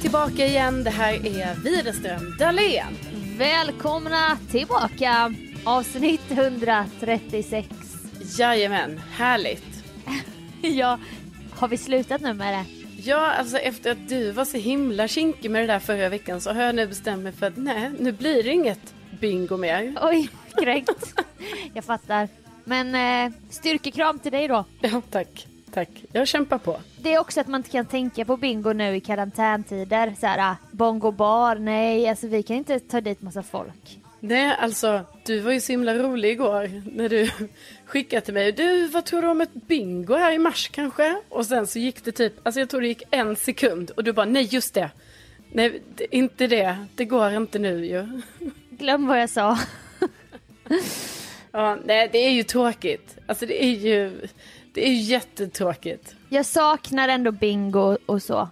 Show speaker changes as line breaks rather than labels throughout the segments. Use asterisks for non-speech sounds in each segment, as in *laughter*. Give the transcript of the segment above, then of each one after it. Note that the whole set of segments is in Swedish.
Tillbaka igen. Det här är Widerström Dahlén.
Välkomna tillbaka! Avsnitt 136.
Jajamän, härligt. *laughs*
ja, har vi slutat nu med det?
Ja, alltså efter att du var så himla kinkig med det där förra veckan så har jag nu bestämt mig för att nej, nu blir det inget bingo mer.
Oj, *laughs* kränkt. Jag fattar. Men eh, styrkekram till dig då.
Ja, tack. Tack. Jag kämpar på.
Det är också att man inte kan tänka på bingo nu i karantäntider. Så här, ah, bongo bar, nej, alltså vi kan inte ta dit massa folk.
Nej, alltså du var ju så himla rolig igår när du *laughs* skickade till mig. Du, vad tror du om ett bingo här i mars kanske? Och sen så gick det typ, alltså jag tror det gick en sekund och du bara nej just det. Nej, inte det. Det går inte nu ju. *laughs*
Glöm vad jag sa.
Ja, nej, det är ju tråkigt. Alltså det är ju, det är jättetråkigt.
Jag saknar ändå bingo och så.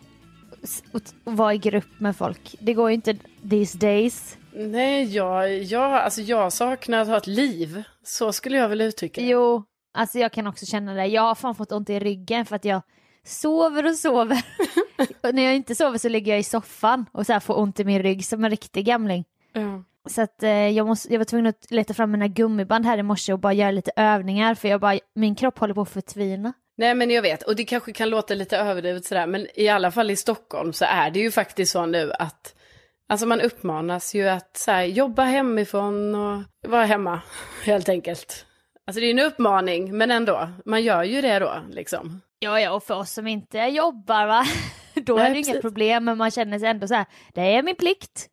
Och, och vara i grupp med folk. Det går ju inte these days.
Nej, jag, jag, alltså jag saknar att ha ett liv. Så skulle jag väl uttrycka.
Jo, alltså jag kan också känna det. Jag har fan fått ont i ryggen för att jag sover och sover. *laughs* och när jag inte sover så ligger jag i soffan och så får ont i min rygg som en riktig gamling.
Ja.
Så att eh, jag, måste, jag var tvungen att leta fram mina gummiband här i morse och bara göra lite övningar för jag bara, min kropp håller på att förtvina.
Nej men jag vet, och det kanske kan låta lite överdrivet sådär, men i alla fall i Stockholm så är det ju faktiskt så nu att Alltså man uppmanas ju att så här, jobba hemifrån och vara hemma *laughs* helt enkelt. Alltså det är en uppmaning, men ändå, man gör ju det då liksom.
Ja, ja, och för oss som inte jobbar va, *laughs* *laughs* då
Nej,
är det
precis.
problem, men man känner sig ändå så här, det är min plikt.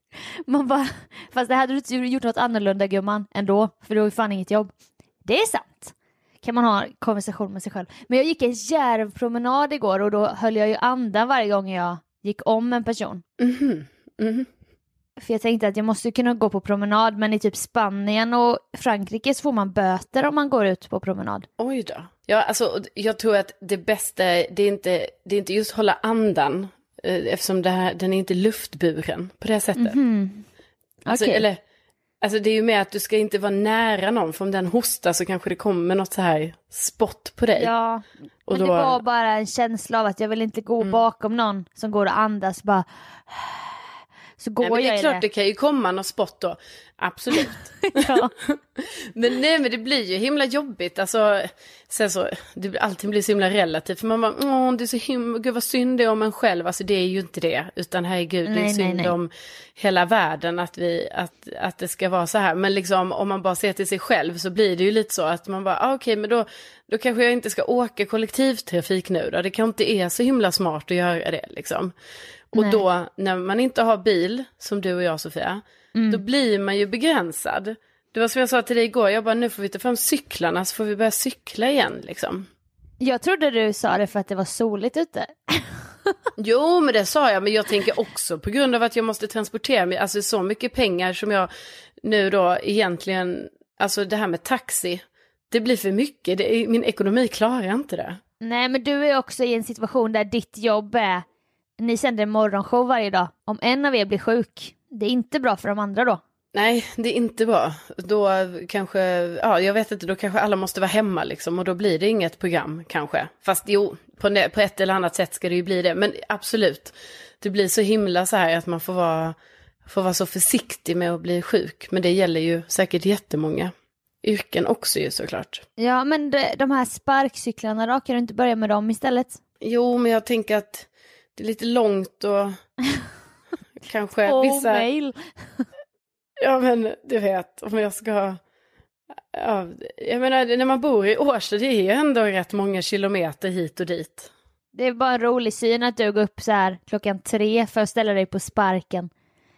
Man bara, *laughs* fast det hade du inte gjort något annorlunda gumman ändå, för du har ju fan inget jobb. Det är sant. Kan man ha en konversation med sig själv. Men jag gick en järvpromenad igår och då höll jag ju andan varje gång jag gick om en person.
Mhm, mhm.
För jag tänkte att jag måste kunna gå på promenad, men i typ Spanien och Frankrike så får man böter om man går ut på promenad.
Oj då. Ja, alltså jag tror att det bästa, det är inte, det är inte just hålla andan, eh, eftersom det här, den är inte luftburen på det sättet. Alltså,
Okej.
eller, alltså det är ju mer att du ska inte vara nära någon, för om den hostar så kanske det kommer något så här spott på dig.
Ja,
Och
men
då- Mm.
det var bara en känsla av att jag vill inte gå bakom någon som går och andas bara. Så går
Nej, men det är klart
det.
det kan ju komma något spott då, absolut. *laughs* *laughs* Men nej men det blir ju himla jobbigt, alltså, sen så, det, allting blir så himla relativt, för man bara, åh det är så himla, gud vad synd det är om en själv, alltså det är ju inte det, utan herregud, det är
Nej, nej,
synd
nej.
om hela världen att, vi, att, att det ska vara så här, men liksom om man bara ser till sig själv så blir det ju lite så att man bara, ah, okej men då, då kanske jag inte ska åka kollektivtrafik nu då, det kanske inte är så himla smart att göra det liksom. Och
Nej.
då när man inte har bil, som du och jag Sofia,
Mm.
då blir man ju begränsad. Det var som jag sa till dig igår, jag bara nu får vi ta fram cyklarna så får vi börja cykla igen liksom.
Jag trodde du sa det för att det var soligt ute. *laughs*
Jo, men det sa jag, men jag tänker också på grund av att jag måste transportera mig, alltså så mycket pengar som jag nu då egentligen, alltså det här med taxi, det blir för mycket, det, min ekonomi klarar inte det.
Nej men du är också i en situation där ditt jobb är, ni sänder en morgonshow varje dag. Om en av er blir sjuk, det är inte bra för de andra då.
Nej, det är inte bra. Då kanske, ja jag vet inte, då kanske alla måste vara hemma liksom och då blir det inget program kanske. Fast jo, på, på ett eller annat sätt ska det ju bli det. Men absolut, det blir så himla så här att man får vara, får vara så försiktig med att bli sjuk. Men det gäller ju säkert jättemånga yrken också ju såklart.
Ja men de, de här sparkcyklarna då, kan du inte börja med dem istället?
Jo, men jag tänker att det är lite långt och *laughs* kanske
Åh,
vissa...
mail. *laughs*
Ja men du vet, om jag ska... Ja, jag menar när man bor i Årsta, det är ju ändå rätt många kilometer hit och dit.
Det är bara en rolig syn att du går upp så här klockan tre för att ställa dig på sparken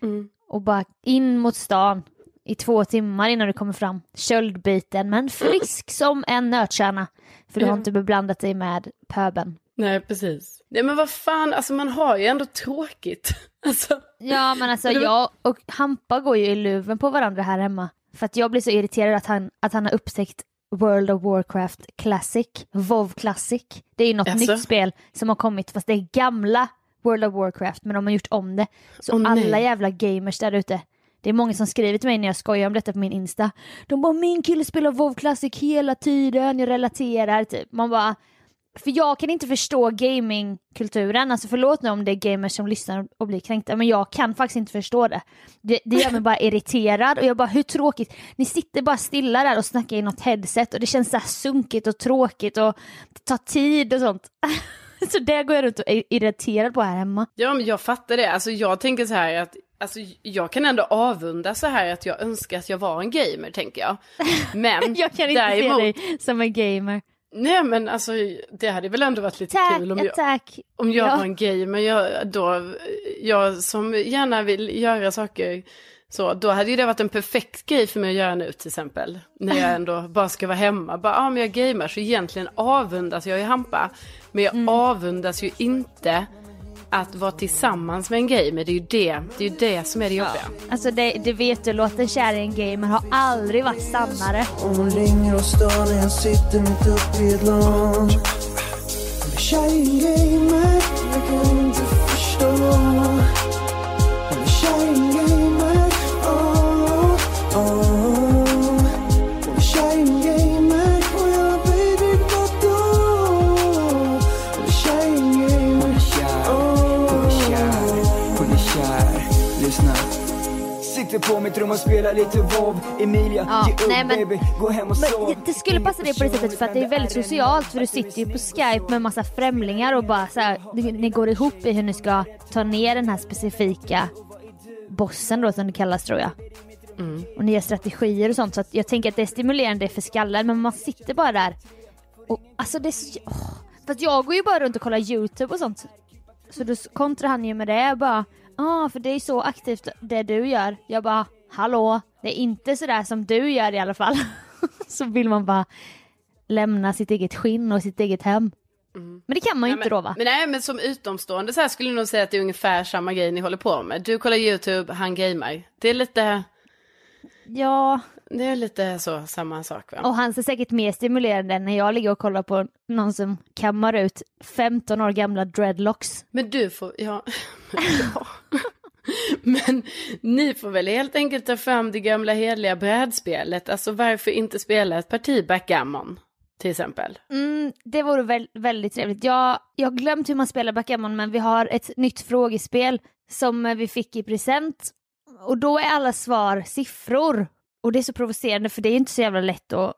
Mm.
och bara in mot stan i två timmar innan du kommer fram. Köldbiten men frisk som en nötkärna. För du har inte beblandat dig med pöben.
Nej, precis. Nej men vad fan, alltså man har ju ändå tråkigt. *laughs* Alltså,
Ja men alltså *laughs* jag och Hampa går ju i luven på varandra här hemma. För att jag blir så irriterad att han, att han har upptäckt World of Warcraft Classic, WoW Classic. Det är ju något
Jaså?
nytt spel som har kommit fast det är gamla World of Warcraft men de har gjort om det. Så
nej.
alla jävla gamers där ute. Det är många som skriver till mig när jag skojar om detta på min Insta. De bara min kille spelar WoW Classic hela tiden, jag relaterar typ. Man bara för jag kan inte förstå gamingkulturen, alltså förlåt nu om det är gamers som lyssnar och blir kränkta, men jag kan faktiskt inte förstå det. Det, det gör mig bara *laughs* irriterad och jag bara hur tråkigt, ni sitter bara stilla där och snackar i något headset och det känns så här sunkigt och tråkigt och det tar tid och sånt. *laughs* så det går jag runt och är irriterad på här hemma.
ja men jag fattar det. Alltså jag tänker så här att, alltså jag kan ändå avunda så här att jag önskar att jag var en gamer, tänker jag. *laughs* Men
Jag kan inte
däremot,
se dig som en gamer.
Nej men alltså det hade väl ändå varit lite
Tack,
kul om jag,
tack.
Om jag
Ja.
var en gamer, jag, då, jag som gärna vill göra saker så, då hade ju det varit en perfekt grej för mig att göra nu till exempel. När jag ändå bara ska vara hemma, bara, ja men jag gamer, så egentligen avundas jag ju Hampa. Men jag
Mm.
avundas ju inte att vara tillsammans med en gamer, det är ju det, det är ju det som är det jobbiga.
Alltså det, det vet du, låten Kär i en gamer har aldrig varit sannare.
Om hon ringer och stör när jag sitter mitt uppe i ett LAN Hon är kär i en gamer, jag kan inte förstå
Sitter på mitt rum och spelar lite WoW. Emilia,
Ja,
ge upp
nej, men-
baby, gå hem och sov.
Men det skulle passa dig på det sättet för att det är väldigt socialt för du sitter ju på skype med massa främlingar och bara så här, ni, ni går ihop i hur ni ska ta ner den här specifika bossen då som det kallas tror jag. Och nya strategier och sånt. Så att jag tänker att det är stimulerande för skallen men man sitter bara där och alltså det är så, åh, för att jag går ju bara runt och kollar youtube och sånt. Så då kontrar han ju med det bara, ja ah, för det är så aktivt det du gör. Jag bara, hallå, det är inte sådär som du gör i alla fall. *laughs* så vill man bara lämna sitt eget skinn och sitt eget hem. Men det kan man ju
Nej,
inte
men,
då va?
Men nej, men som utomstående så här skulle jag nog säga att det är ungefär samma grej ni håller på med. Du kollar YouTube, han gamer. Det är lite,
Ja,
det är lite så samma sak va?
och han ser säkert mer stimulerande än när jag ligger och kollar på någon som kammar ut 15 år gamla dreadlocks.
Men du får, ja. ja. *laughs* Men ni får väl helt enkelt ta fram det gamla hedliga brädspelet. Alltså varför inte spela ett parti backgammon till exempel?
Mm, det vore väl, väldigt trevligt. Jag, jag har glömt hur man spelar backgammon men vi har ett nytt frågespel som vi fick i present. Och då är alla svar siffror. Och det är så provocerande för det är inte så jävla lätt att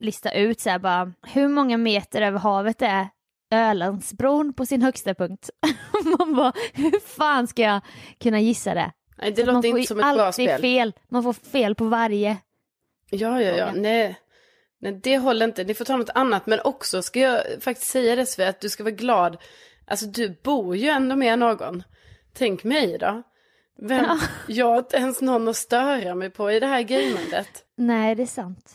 lista ut så här bara hur många meter över havet är Ölandsbron på sin högsta punkt. *laughs* man bara, hur fan ska jag kunna gissa det?
Nej, det
Så
låter inte som ett bra
alltid
spel.
fel. Man får fel på varje.
Ja, ja, ja.
fråga.
Nej. Nej, det håller inte. Ni får ta något annat. Men också ska jag faktiskt säga det Sofia, att du ska vara glad. Alltså du bor ju ändå med någon. Tänk mig då. Vem, Jag har inte ens någon att störa mig på i det här gamandet.
Nej, det är sant.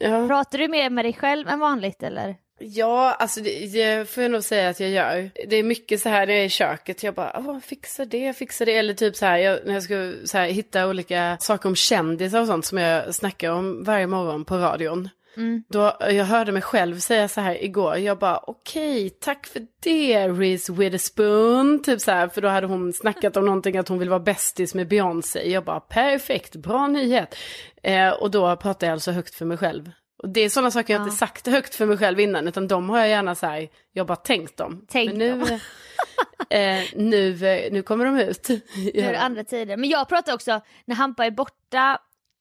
Ja.
Pratar du mer med dig själv än vanligt eller?
Ja, alltså det, det får jag nog säga att jag gör. Det är mycket så här när jag är i köket, jag bara, åh, fixa det, fixa det. Eller typ så här, jag, när jag ska så här, hitta olika saker om kändisar och sånt som jag snackar om varje morgon på radion.
Mm.
Då, jag hörde mig själv säga så här igår, jag bara okej, tack för det Reese Witherspoon. Typ så här, för då hade hon snackat om någonting att hon vill vara bästis med Beyoncé. Jag bara perfekt, bra nyhet. Eh, och då pratade jag alltså högt för mig själv. Och det är sådana saker jag
Ja.
inte sagt högt för mig själv innan, utan de har jag gärna så här, jag bara tänkt dem.
Tänkt
Men nu,
dem. *laughs*
eh, nu, eh, nu kommer de ut. *laughs*
Nu är det andra tider. Men jag pratar också, när Hampa är borta,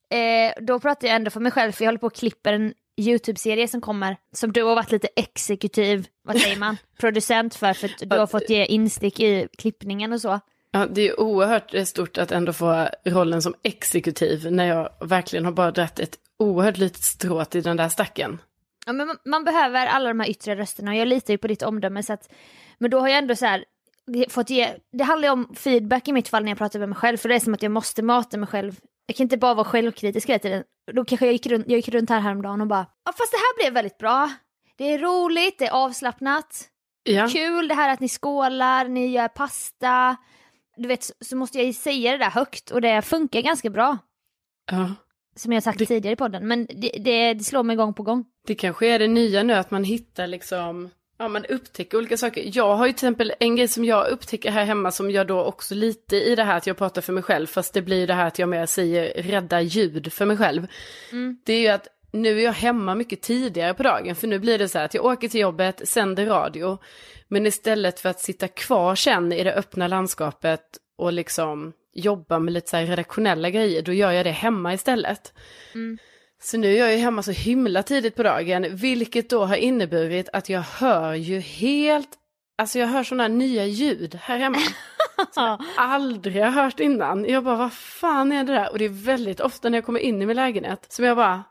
eh, då pratar jag ändå för mig själv för jag håller på och klipper en YouTube-serie som kommer, som du har varit lite exekutiv, vad säger man, *laughs* producent för, för att du har fått ge instick i klippningen och så.
Ja, det är oerhört stort att ändå få rollen som exekutiv när jag verkligen har bara dragit ett oerhört litet strå till den där stacken.
Ja, men man, man behöver alla de här yttre rösterna och jag litar ju på ditt omdöme så att, men då har jag ändå så här fått ge, det handlar ju om feedback i mitt fall när jag pratar med mig själv för det är som att jag måste mata mig själv. Jag kan inte bara vara självkritisk hela tiden. Då kanske jag gick runt, jag gick runt här häromdagen och bara, ja fast det här blev väldigt bra. Det är roligt, det är avslappnat,
Ja.
kul det här att ni skålar, ni gör pasta. Du vet så, måste jag ju säga det där högt och det funkar ganska bra.
Ja.
Som jag sagt tidigare i podden men det, det, det slår mig gång på gång.
Det kanske är det nya nu att man hittar liksom, ja man upptäcker olika saker. Jag har ju till exempel en grej som jag upptäcker här hemma som jag då också lite i det här att jag pratar för mig själv, fast det blir det här att jag mer säger rädda ljud för mig själv. Det är ju att nu är jag hemma mycket tidigare på dagen, för nu blir det så här att jag åker till jobbet, sänder radio, men istället för att sitta kvar sen i det öppna landskapet och liksom jobba med lite så här redaktionella grejer, då gör jag det hemma istället. Så nu är jag ju hemma så himla tidigt på dagen, vilket då har inneburit att jag hör ju helt, alltså jag hör sådana nya ljud här hemma. *laughs* som jag aldrig har hört innan. Jag bara, vad fan är det där? Och det är väldigt ofta när jag kommer in i min lägenhet som jag bara,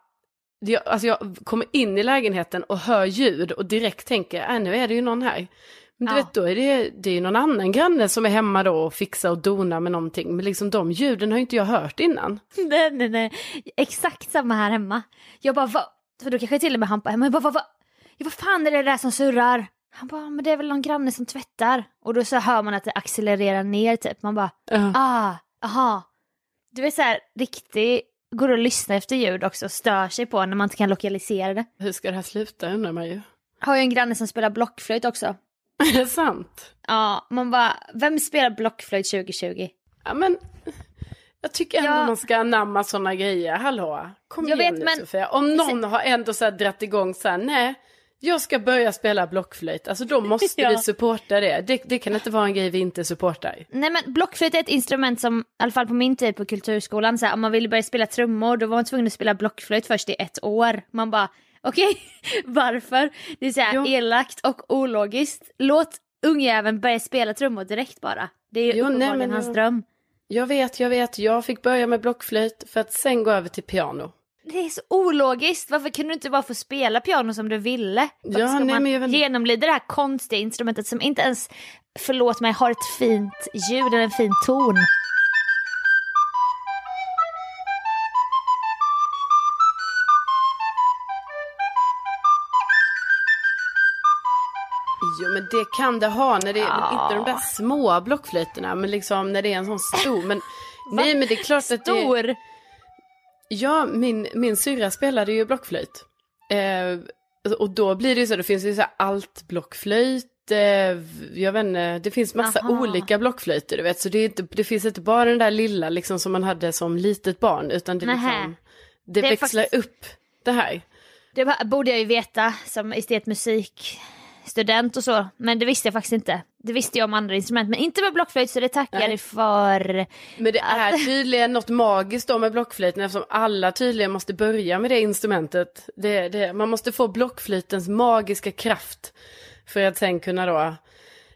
det- alltså jag kommer in i lägenheten och hör ljud och direkt tänker, äh, nu är det ju någon här. Men du
Ja.
vet, då är det, det är ju någon annan granne som är hemma då och fixar och donar med någonting. Men liksom de ljuden har inte jag hört innan. *laughs*
Nej, nej, nej. Exakt samma här hemma. Jag bara, vad? För då kanske till och med Hampa hemma. Jag bara, vad, vad? Ja, vad fan är det där som surrar? Han bara, men det är väl någon granne som tvättar. Och då så hör man att det accelererar ner typ. Man bara,
Ja.
ah, aha. Du vet så här, riktigt, går och lyssnar efter ljud också, stör sig på när man inte kan lokalisera det.
Hur ska det här sluta undrar man ju.
Har ju en granne som spelar blockflöjt också. *laughs*
Är det sant?
Ja, man bara, vem spelar blockflöjt 2020?
Ja men, jag tycker ändå
Ja.
man ska anamma sådana grejer. Hallå, kom
Jag
igen
vet,
nu
men-
Sofia. Om någon har ändå så här dratt igång så här, nej, jag ska börja spela blockflöjt. Alltså då *laughs* måste
Ja.
vi supporta det. det. Det kan inte vara en grej vi inte supportar.
Nej men blockflöjt är ett instrument som, i alla fall på min tid på kulturskolan, så här, om man ville börja spela trummor då var man tvungen att spela blockflöjt först i ett år. Man bara, okej, *laughs* varför? Det är så här
Jo.
elakt och ologiskt. Låt ungjäveln börja spela trummor direkt bara. Det är ju uppenbarligen hans
jag-
dröm.
Jag vet, jag vet. Jag fick börja med blockflöjt för att sen gå över till piano.
Det är så ologiskt, varför kunde du inte bara få spela piano som du ville? Varför
Ja,
ska
nej,
man
vet-
genomlida det här konstiga instrumentet som inte ens, förlåt mig, har ett fint ljud eller en fin ton?
Det kan det ha när det är,
Ja.
inte de där små blockflöjterna men liksom när det är en sån stor. Men, *laughs* nej men det är klart att det,
Stor!
Ja, min, min syrra spelade ju blockflöjt. Eh, och då blir det ju så, det finns ju så här altblockflöjt, eh, jag vet inte, det finns massa
Aha.
olika blockflöjter du vet. Så det, inte, det finns inte bara den där lilla liksom som man hade som litet barn, utan det, liksom, det,
Det
växlar
faktiskt-
upp det här.
Det borde jag ju veta som estetmusikstudent och så, men det visste jag faktiskt inte. Det visste jag om andra instrument, men inte med blockflöjt så det tackar jag för.
Men det är *laughs* tydligen något magiskt då med blockflöjten eftersom alla tydligen måste börja med det instrumentet. Det, det, man måste få blockflöjtens magiska kraft för att sen kunna då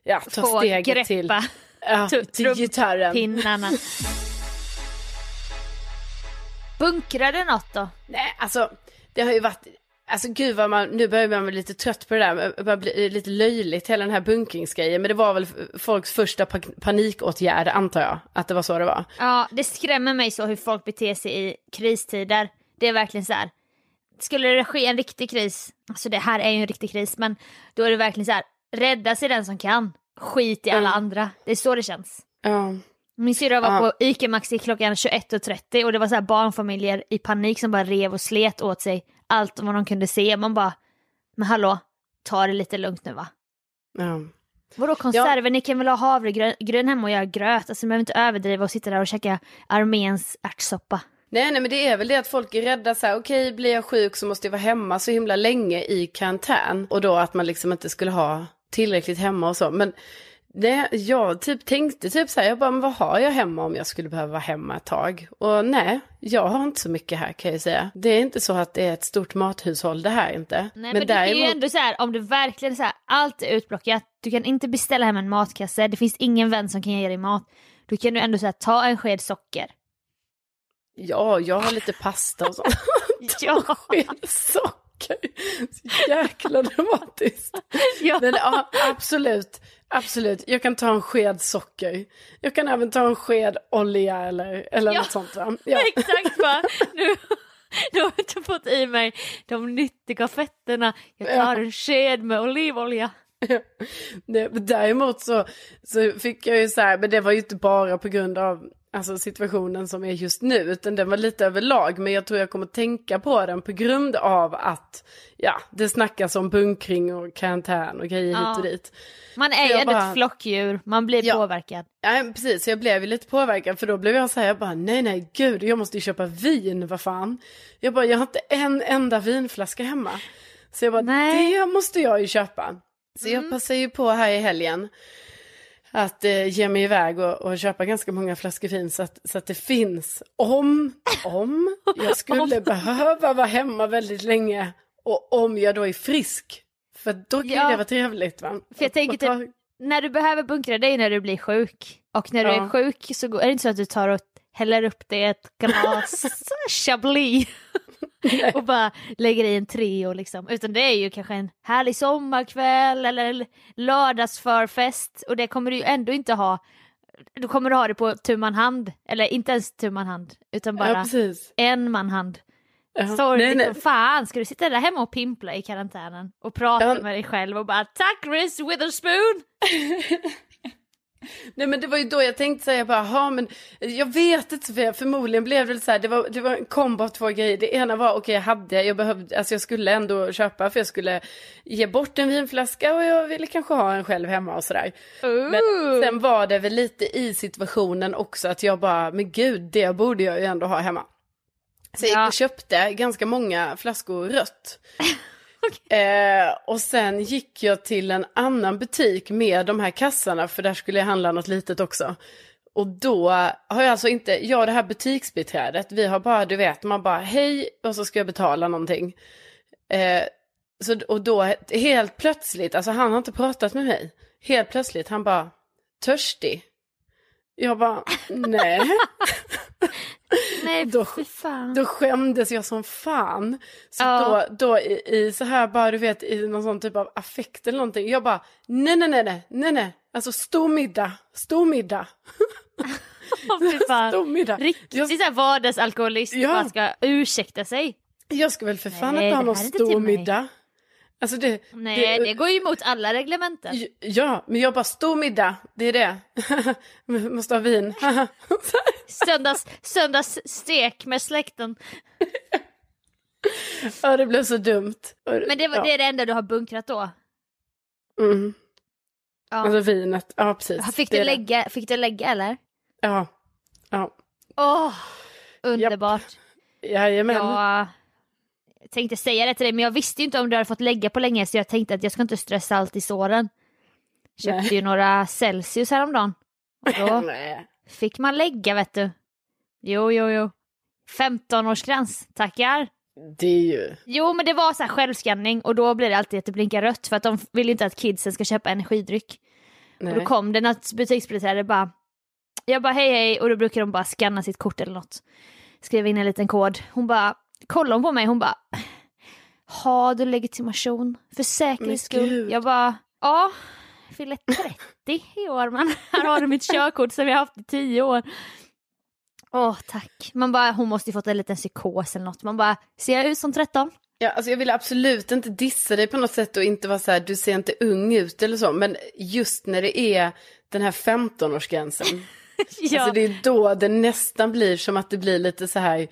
ja, ta
Få
steget
greppa
till, *laughs* ja, till gitarren.
pinnarna. Bunkrar det något då?
Nej, alltså det har ju varit, alltså gud vad man, nu börjar man bli lite trött på det där, det börjar bli lite löjligt hela den här bunkringsgrejen. Men det var väl folks första pa- panikåtgärd antar jag, att det var så det var.
Ja, det skrämmer mig så hur folk beter sig i kristider. Det är verkligen så här. skulle det ske en riktig kris, alltså det här är ju en riktig kris, men då är det verkligen så här, rädda sig den som kan. Skit i alla
Mm.
andra. Det är så det känns.
Ja.
Min syrra var
Ja.
på ICA Maxi klockan 21.30 och det var så här barnfamiljer i panik som bara rev och slet åt sig allt vad de kunde se. Man bara, men hallå, ta det lite lugnt nu va?
Ja.
Vadå konserver? Ni kan väl ha havregryn hemma och göra gröt? Alltså ni behöver inte överdriva och sitta där och käka arméns ärtsoppa.
Nej, nej, men det är väl det att folk är rädda så här, okej, blir jag sjuk så måste jag vara hemma så himla länge i karantän. Och då att man liksom inte skulle ha tillräckligt hemma och så. Men det, jag typ tänkte typ så här, jag bara, men vad har jag hemma om jag skulle behöva vara hemma ett tag? Och nej, jag har inte så mycket här kan jag säga. Det är inte så att det är ett stort mathushåll det här inte.
Nej men, det är ju ändå så här, om du verkligen så här, allt är utplockat, du kan inte beställa hem en matkasse, det finns ingen vän som kan ge dig mat. Då kan du ändå så här, ta en sked socker.
Ja, jag har lite pasta och sånt. *laughs*
Ja.
Sked socker. Så jäkla dramatiskt.
Ja.
Men ja, absolut. Absolut. Jag kan ta en sked socker. Jag kan även ta en sked olja eller, eller
Ja.
något sånt va? Ja. *laughs*
Exakt va! Nu, *laughs* nu har jag inte fått i mig de nyttiga fetterna. Jag tar
Ja.
en sked med olivolja.
Det, däremot så, så fick jag ju så här, men det var ju inte bara på grund av alltså, situationen som är just nu, utan den var lite överlag, men jag tror jag kommer tänka på den på grund av att, ja, det snackas om bunkring och karantän och grejer
Ja.
hit och dit.
Man är ju
bara-
ett flockdjur, man blir
Ja.
påverkad.
Ja, precis, jag blev ju lite påverkad för då blev jag så här, jag bara nej nej gud, jag måste ju köpa vin, vad fan. Jag bara, jag har inte en enda vinflaska hemma. Så jag bara,
Nej.
det måste jag ju köpa. Så jag passar ju på här i helgen att eh, ge mig iväg och, och köpa ganska många flaskor vin så att, så att det finns om, om jag skulle behöva vara hemma väldigt länge och om jag då är frisk. För då kan
Ja.
det vara trevligt va?
För jag tänker
ta-
typ, när du behöver bunkra dig när du blir sjuk. Och när du
Ja.
är sjuk så är det inte så att du tar och häller upp det i ett glas *laughs* chablis. *laughs* och bara lägger i en Treo liksom. Utan det är ju kanske en härlig sommarkväll eller lördagsförfest. Och det kommer du ju ändå inte ha. Du kommer du ha det på tu man hand. Eller inte ens tu man hand. Utan
Ja,
bara
precis.
en man hand.
Ja.
Så
Nej, nej.
fan, ska du sitta där hemma och pimpla i karantänen och prata
Ja.
med dig själv och bara tack Reese Witherspoon! *laughs*
Nej men det var ju då jag tänkte säga bara, ha men jag vet inte Sofia, förmodligen blev det så här, det var, det var en kombo av två grejer. Det ena var, okej jag hade, jag behövde, alltså jag skulle ändå köpa för jag skulle ge bort en vinflaska och jag ville kanske ha en själv hemma och sådär. Men sen var det väl lite i situationen också att jag bara, men gud det borde jag ju ändå ha hemma. Så jag
Ja.
köpte ganska många flaskor rött. *laughs* Eh, och sen gick jag till en annan butik med de här kassarna för där skulle jag handla något litet också. Och då har jag alltså inte, jag och det här butiksbiträdet, vi har bara, du vet, man bara hej och så ska jag betala någonting. Eh, så, och då helt plötsligt, alltså han har inte pratat med mig. Helt plötsligt, han bara, törstig? Jag bara, nej. *laughs* *laughs*
Nej
Då-
fy fan.
Då skämdes jag som fan. Så
Ja.
då, då i, i så här bara, du vet, i någon sån typ av affekt eller någonting. Jag bara, nej, nej, nej, nej, nej, nej. Alltså stor middag, stor middag. *laughs* *laughs*
Fan.
Stor middag.
Riktigt
Jag,
såhär vardagsalkoholist,
Ja.
man ska ursäkta sig.
jag ska väl för fan
Nej,
inte ha någon stor middag. Alltså det,
Nej, det, går ju emot alla reglementen.
Ja, men jag bara, stor middag, det är det. *laughs* Måste ha vin. *laughs*
Söndags, söndagsstek med släkten.
ja, det blev så dumt.
Men det, var,
ja.
det är det enda du har bunkrat då?
Mm.
Ja.
Alltså vinet, ja precis.
fick,
Det
du
det.
lägga, fick du lägga eller?
Ja, ja.
Åh, underbart.
Jajamän.
Jag tänkte säga det till dig men jag visste ju inte om du hade fått lägga på länge så jag tänkte att jag ska inte stressa allt i såren. Köpte
Nej.
ju några Celsius häromdagen. Och då *laughs*
Nej.
fick man lägga vet du. Jo, jo, jo. 15-årsgräns, tackar.
Det är ju...
Jo men det var så här självskanning och då blir det alltid att det blinkar rött för att de vill inte att kidsen ska köpa energidryck. Och då
Nej.
kom det något butiksbiträde bara, jag bara hej hej och då brukar de bara scanna sitt kort eller något. Skriva in en liten kod. Hon bara, kollar hon på mig, hon bara, har du legitimation för säkerhets skull? Jag bara, ja, jag fyller 30 i år men här har du mitt körkort som jag haft i 10 år. Åh tack. Man bara, hon måste ju fått en liten psykos eller något. Man bara, ser jag ut som 13?
Ja, alltså jag vill absolut inte dissa dig på något sätt och inte vara så här, du ser inte ung ut eller så. Men just när det är den här 15-årsgränsen. *laughs*
Ja.
Alltså det är då det nästan blir som att det blir lite så här,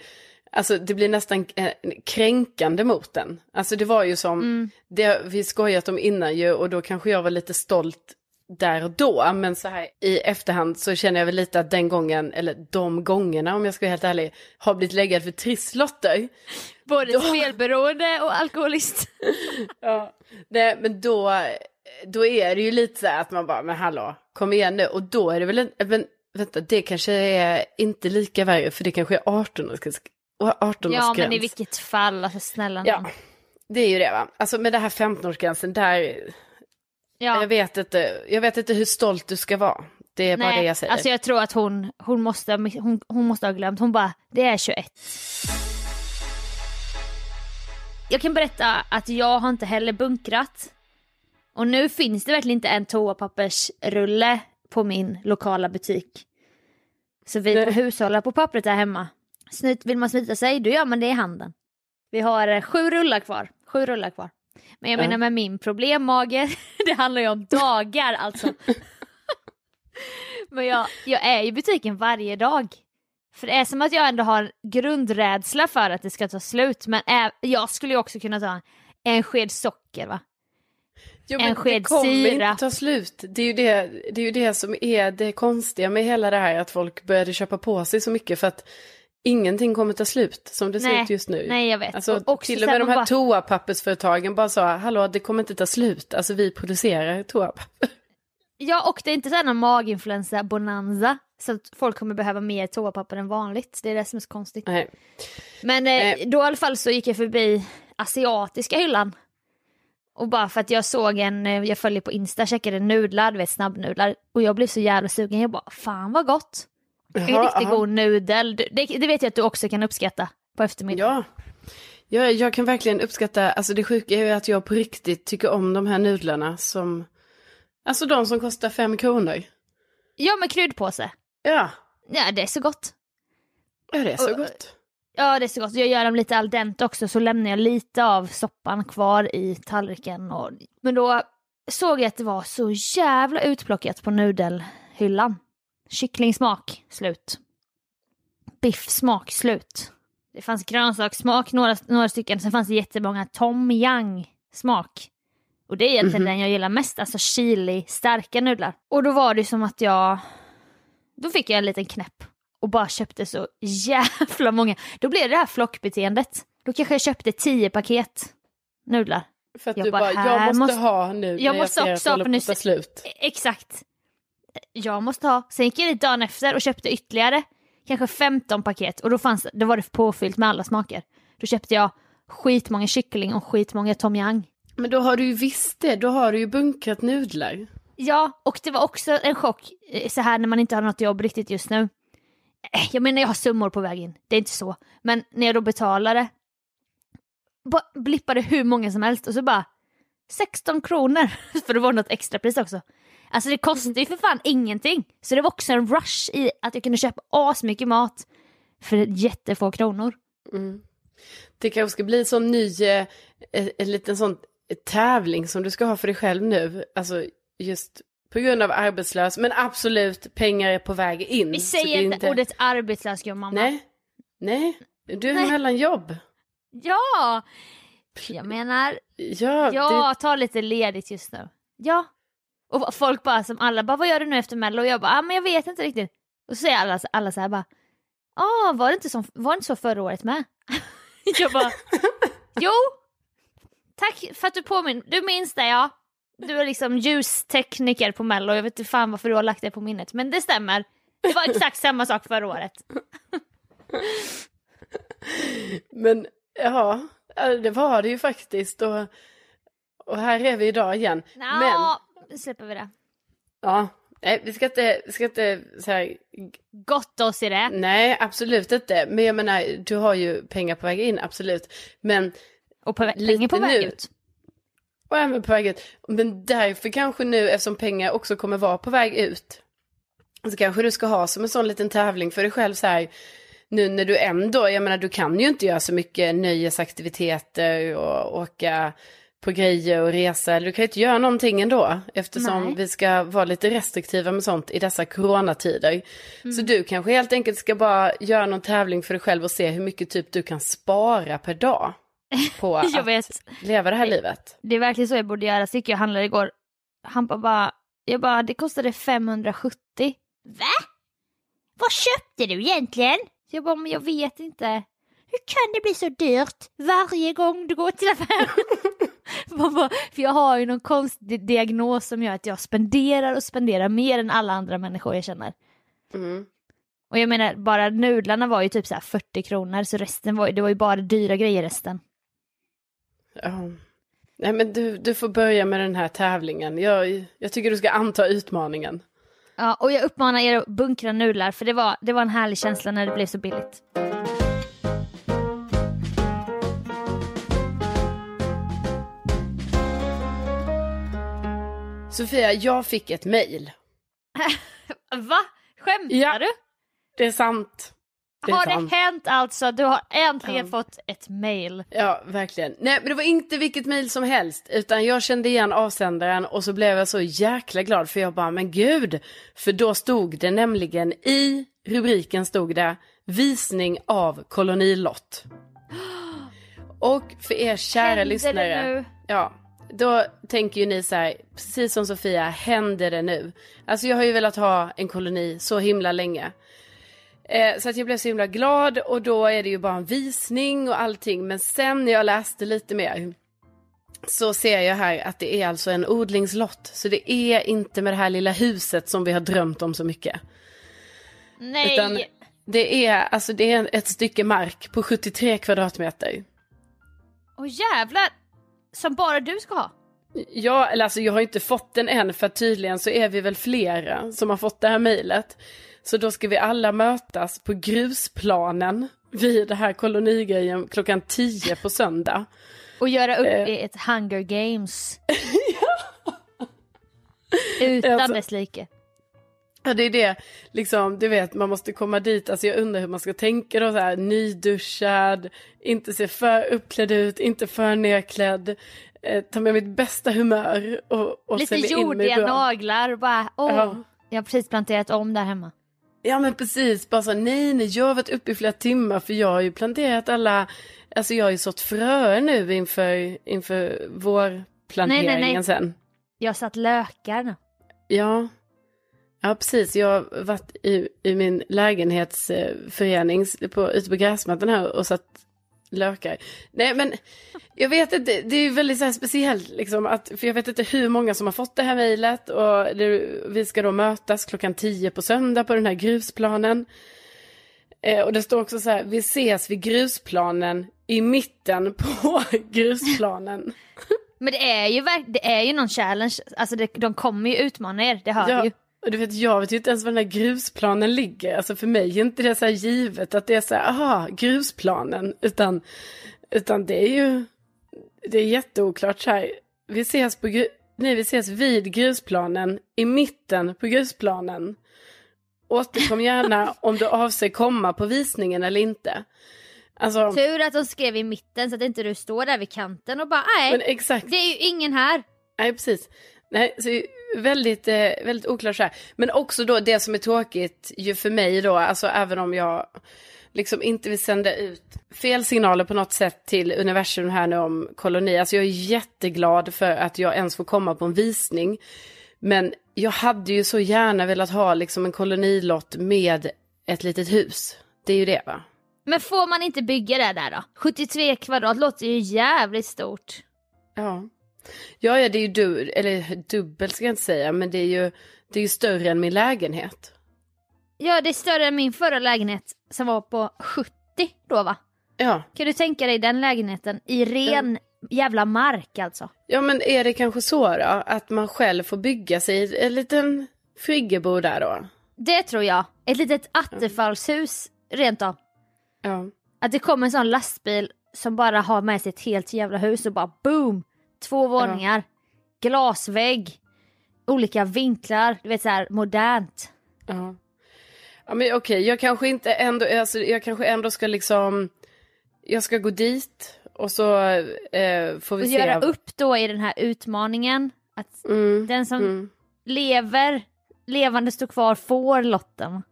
alltså det blir nästan eh, kränkande mot den. Alltså det var ju som,
Mm.
det vi skojat om innan ju och då kanske jag var lite stolt där och då. Men så här i efterhand så känner jag väl lite att den gången, eller de gångerna om jag ska vara helt ärlig, har blivit läggad för trisslotter.
Både spelberoende och alkoholist. *laughs*
Ja. Nej, men då, då är det ju lite så här att man bara, men hallå, kom igen nu. Och då är det väl en, men vänta, det kanske är inte lika värre, för det kanske är 18 års 18
Ja men i vilket fall, alltså snälla
Ja,
nån.
det är ju det va. Alltså med det här 15-årsgränsen, där,
Ja.
jag, vet inte, jag vet inte hur stolt du ska vara. Det är bara det jag säger.
Alltså jag tror att hon, hon, måste, hon, hon måste ha glömt. Hon bara, det är 21. Jag kan berätta att jag har inte heller bunkrat. Och nu finns det verkligen inte en toapappersrulle på min lokala butik. Så vi får hushålla på pappret där hemma. Snyt, vill man snyta sig, då gör man det i handen. Vi har eh, sju rullar kvar. Sju rullar kvar. Men jag
Ja.
menar med min problemmage, *laughs* det handlar ju om dagar alltså. *laughs* Men jag, jag är i butiken varje dag. För det är som att jag ändå har grundrädsla för att det ska ta slut. Men ä- jag skulle ju också kunna ta en sked socker va?
Jo,
en sked
det kommer
sirap.
inte ta slut. Det är, ju det, det är ju det som är det konstiga med hela det här, att folk började köpa på sig så mycket för att ingenting kommer ta slut som det ser
Nej,
ut just nu.
nej, jag vet.
Alltså,
Och också
till och med de här
bara-
toapappersföretagen bara sa, hallå det kommer inte ta slut, alltså vi producerar toapapper.
Ja och det är inte någon maginfluensa-bonanza. Så att folk kommer behöva mer toapapper än vanligt. Det är det som är så konstigt.
Nej.
Men eh, då i alla fall så gick jag förbi asiatiska hyllan. Och bara för att jag såg en, eh, jag följer på Insta, checkade nudlar, du vet snabbnudlar. Och jag blev så jävla sugen, jag bara fan vad gott. En
Jaha,
riktigt
aha.
god nudel, det, det vet jag att du också kan uppskatta på eftermiddagen.
Ja. Jag, jag kan verkligen uppskatta, alltså det sjuka är ju att jag på riktigt tycker om de här nudlarna som, alltså de som kostar fem kronor.
Ja med kryddpåse.
Ja,
Ja det är så gott.
ja det är så
Och-
gott.
Ja det är så gott, jag gör dem lite al dente också så lämnar jag lite av soppan kvar i tallriken. Och... Men då såg jag att det var så jävla utplockat på nudelhyllan. Kycklingsmak, slut. Biffsmak, slut. Det fanns grönsakssmak, några, några stycken, sen fanns det jättemånga tom yang smak. Och det är egentligen den jag gillar mest, alltså chili, starka nudlar. Och då var det som att jag, då fick jag en liten knäpp och bara köpte så jävla många. Då blev det här flockbeteendet. Då kanske jag köpte tio paket nudlar.
För att
Jag
du
bara,
bara, jag måste,
måste-
ha nu
jag måste
jag ser
också
att
nu
slut.
Exakt. Jag måste ha. Sen gick jag dit dagen efter och köpte ytterligare kanske 15 paket och då, fanns, då var det påfyllt med alla smaker. Då köpte jag skitmånga kyckling och skitmånga tom yum.
Men då har du ju visst det, då har du ju bunkrat nudlar.
Ja, och det var också en chock eh, så här när man inte har något jobb riktigt just nu. Eh, Jag menar jag har summor på väg in, det är inte så. Men när jag då betalade blippade hur många som helst och så bara 16 kronor. *laughs* För det var något extra pris också. Alltså det kostar ju för fan ingenting. Så det var också en rush i att jag kunde köpa asmycket mat för jättefå kronor.
Mm. Det kanske ska bli sån ny, eh, en liten sån tävling som du ska ha för dig själv nu. Alltså just på grund av arbetslös, men absolut pengar är på väg in.
Vi
det
säger inte ordet arbetslös gumman?
Nej, nej, du är
Nej.
mellan jobb.
Ja! Jag menar,
Ja,
Jag tar lite ledigt just nu. Ja. Och folk bara som alla bara, vad gör du nu efter mello? Och jag bara, ah, men jag vet inte riktigt. Och så säger alla, alla så här bara, ah, var det inte så, var det inte så förra året med? *laughs* jag bara, jo. Tack för att du påminner, du minns det ja. Du är liksom ljustekniker på mello, jag vet inte fan varför du har lagt det på minnet. Men det stämmer. Det var exakt samma sak förra året. *laughs*
men ja, det var det ju faktiskt. Och, och här är vi idag igen. Men,
Ja, nu släpper vi det.
ja, nej, vi ska inte, vi ska inte så här,
Gott oss i det.
nej, absolut inte. Men jag menar, du har ju pengar på väg in, absolut. Men
Och på, länge på väg
nu.
ut.
Och även på väg ut. Men därför kanske nu, eftersom pengar också kommer vara på väg ut, så kanske du ska ha som en sån liten tävling för dig själv så här, nu när du ändå, jag menar du kan ju inte göra så mycket nöjesaktiviteter och åka på grejer och resa. Du kan ju inte göra någonting ändå eftersom
Nej.
vi ska vara lite restriktiva med sånt i dessa coronatider.
Mm.
Så du kanske helt enkelt ska bara göra någon tävling för dig själv och se hur mycket typ du kan spara per dag *laughs* på att
vet.
leva det här livet.
Det är verkligen så jag borde göra. Så gick jag och handlade igår. Han bara, jag bara, det kostade 570. Va? Vad köpte du egentligen? Så jag bara, men jag vet inte. Hur kan det bli så dyrt varje gång du går till affären? *laughs* *laughs* Bara, För jag har ju någon konstig diagnos som gör att jag spenderar och spenderar mer än alla andra människor jag känner.
Mm.
Och jag menar, bara nudlarna var ju typ så här 40 kronor så resten var, det var ju bara dyra grejer resten.
Ja. Nej men du, du får börja med den här tävlingen. Jag, jag tycker du ska anta utmaningen.
Ja, och jag uppmanar er att bunkra nudlar för det var, det var en härlig känsla när det blev så billigt.
Sofia, jag fick ett mejl. *laughs*
Va? Skämtar
Ja.
du?
Det är sant. Det är
har
sant.
det hänt alltså? Du har äntligen
Ja.
fått ett mail.
Ja, verkligen. Nej, men det var inte vilket mejl som helst, utan jag kände igen avsändaren och så blev jag så jäkla glad för jag bara, men gud, för då stod det nämligen i rubriken stod det visning av kolonilott. *gasps* Och för er kära
Händer
lyssnare,
det nu?
ja, då tänker ju ni så här, precis som Sofia, händer det nu? Alltså jag har ju velat ha en koloni så himla länge. Eh, så att jag blev så himla glad och då är det ju bara en visning och allting. Men sen när jag läste lite mer så ser jag här att det är alltså en odlingslott. Så det är inte med det här lilla huset som vi har drömt om så mycket.
Nej!
Utan det är, alltså det är ett stycke mark på 73 kvadratmeter.
Åh jävlar! Som bara du ska ha?
Ja, eller alltså jag har inte fått den än för tydligen så är vi väl flera som har fått det här mejlet. Så då ska vi alla mötas på grusplanen vid det här kolonigrejen klockan 10 på söndag. *laughs*
Och göra upp
Eh.
ett Hunger Games. *laughs* Utan
Alltså-
dess like.
Ja det är det, liksom du vet man måste komma dit, alltså jag undrar hur man ska tänka då så här nyduschad, inte se för uppklädd ut, inte för nerklädd, eh, ta med mitt bästa humör och, och
Lite
sälja in mig
jordiga naglar och bara åh.
Ja.
Jag har precis planterat om där hemma.
Ja men precis, bara så nej nej jag har varit uppe i flera timmar för jag har ju planterat alla, alltså jag har ju sått fröer nu inför, inför vårplanteringen
Nej, nej, nej.
sen.
Jag har satt lökar nu.
Ja. Ja precis, jag har varit i, i min lägenhetsförening på, ute på gräsmattan här och satt lökar. Nej men jag vet inte, det är ju väldigt så speciellt liksom att, för jag vet inte hur många som har fått det här mejlet och det, vi ska då mötas klockan 10 på söndag på den här grusplanen. Eh, och det står också så här, vi ses vid grusplanen i mitten på *laughs* grusplanen.
Men det är ju, det är ju någon challenge, alltså det, de kommer ju utmana er, det hör
Ja,
ju.
Och du vet, jag vet ju inte ens var den här grusplanen ligger. Alltså för mig är inte det så här givet att det är så här, aha, grusplanen. Utan, utan det är ju, det är jätteoklart så här. Vi ses, på, nej, vi ses vid grusplanen, i mitten på grusplanen. Återkom gärna *laughs* om du avser komma på visningen eller inte. Alltså,
Tur att de skrev i mitten så att inte du står där vid kanten och bara
men
nej,
exakt.
det är ju ingen här.
Nej, precis. Nej, så väldigt, eh, väldigt oklart så här. Men också då det som är tråkigt ju för mig då, alltså även om jag liksom inte vill sända ut fel signaler på något sätt till universum här nu om koloni. Alltså jag är jätteglad för att jag ens får komma på en visning. Men jag hade ju så gärna velat ha liksom en kolonilott med ett litet hus. Det är ju det va?
Men får man inte bygga det där då? 73 kvadrat låter ju jävligt stort.
Ja. Ja, ja, det är ju du, eller dubbelt ska jag inte säga, men det är ju, det är ju större än min lägenhet.
Ja, det är större än min förra lägenhet som var på 70 då va?
Ja.
Kan du tänka dig den lägenheten i ren jävla mark alltså?
Ja, men är det kanske så då, att man själv får bygga sig en liten friggebo där då?
Det tror jag. Ett litet attefallshus rent av.
Ja.
Att det kommer en sån lastbil som bara har med sig ett helt jävla hus och bara boom! Två våningar, glasvägg, olika vinklar, du vet så här modernt.
Ja. Ja men okej, jag kanske inte ändå, alltså, jag kanske ändå ska liksom, jag ska gå dit och så eh, får vi
Och
se.
göra upp då i den här utmaningen. Att
Mm,
den som
mm.
lever, levande står kvar får lotten.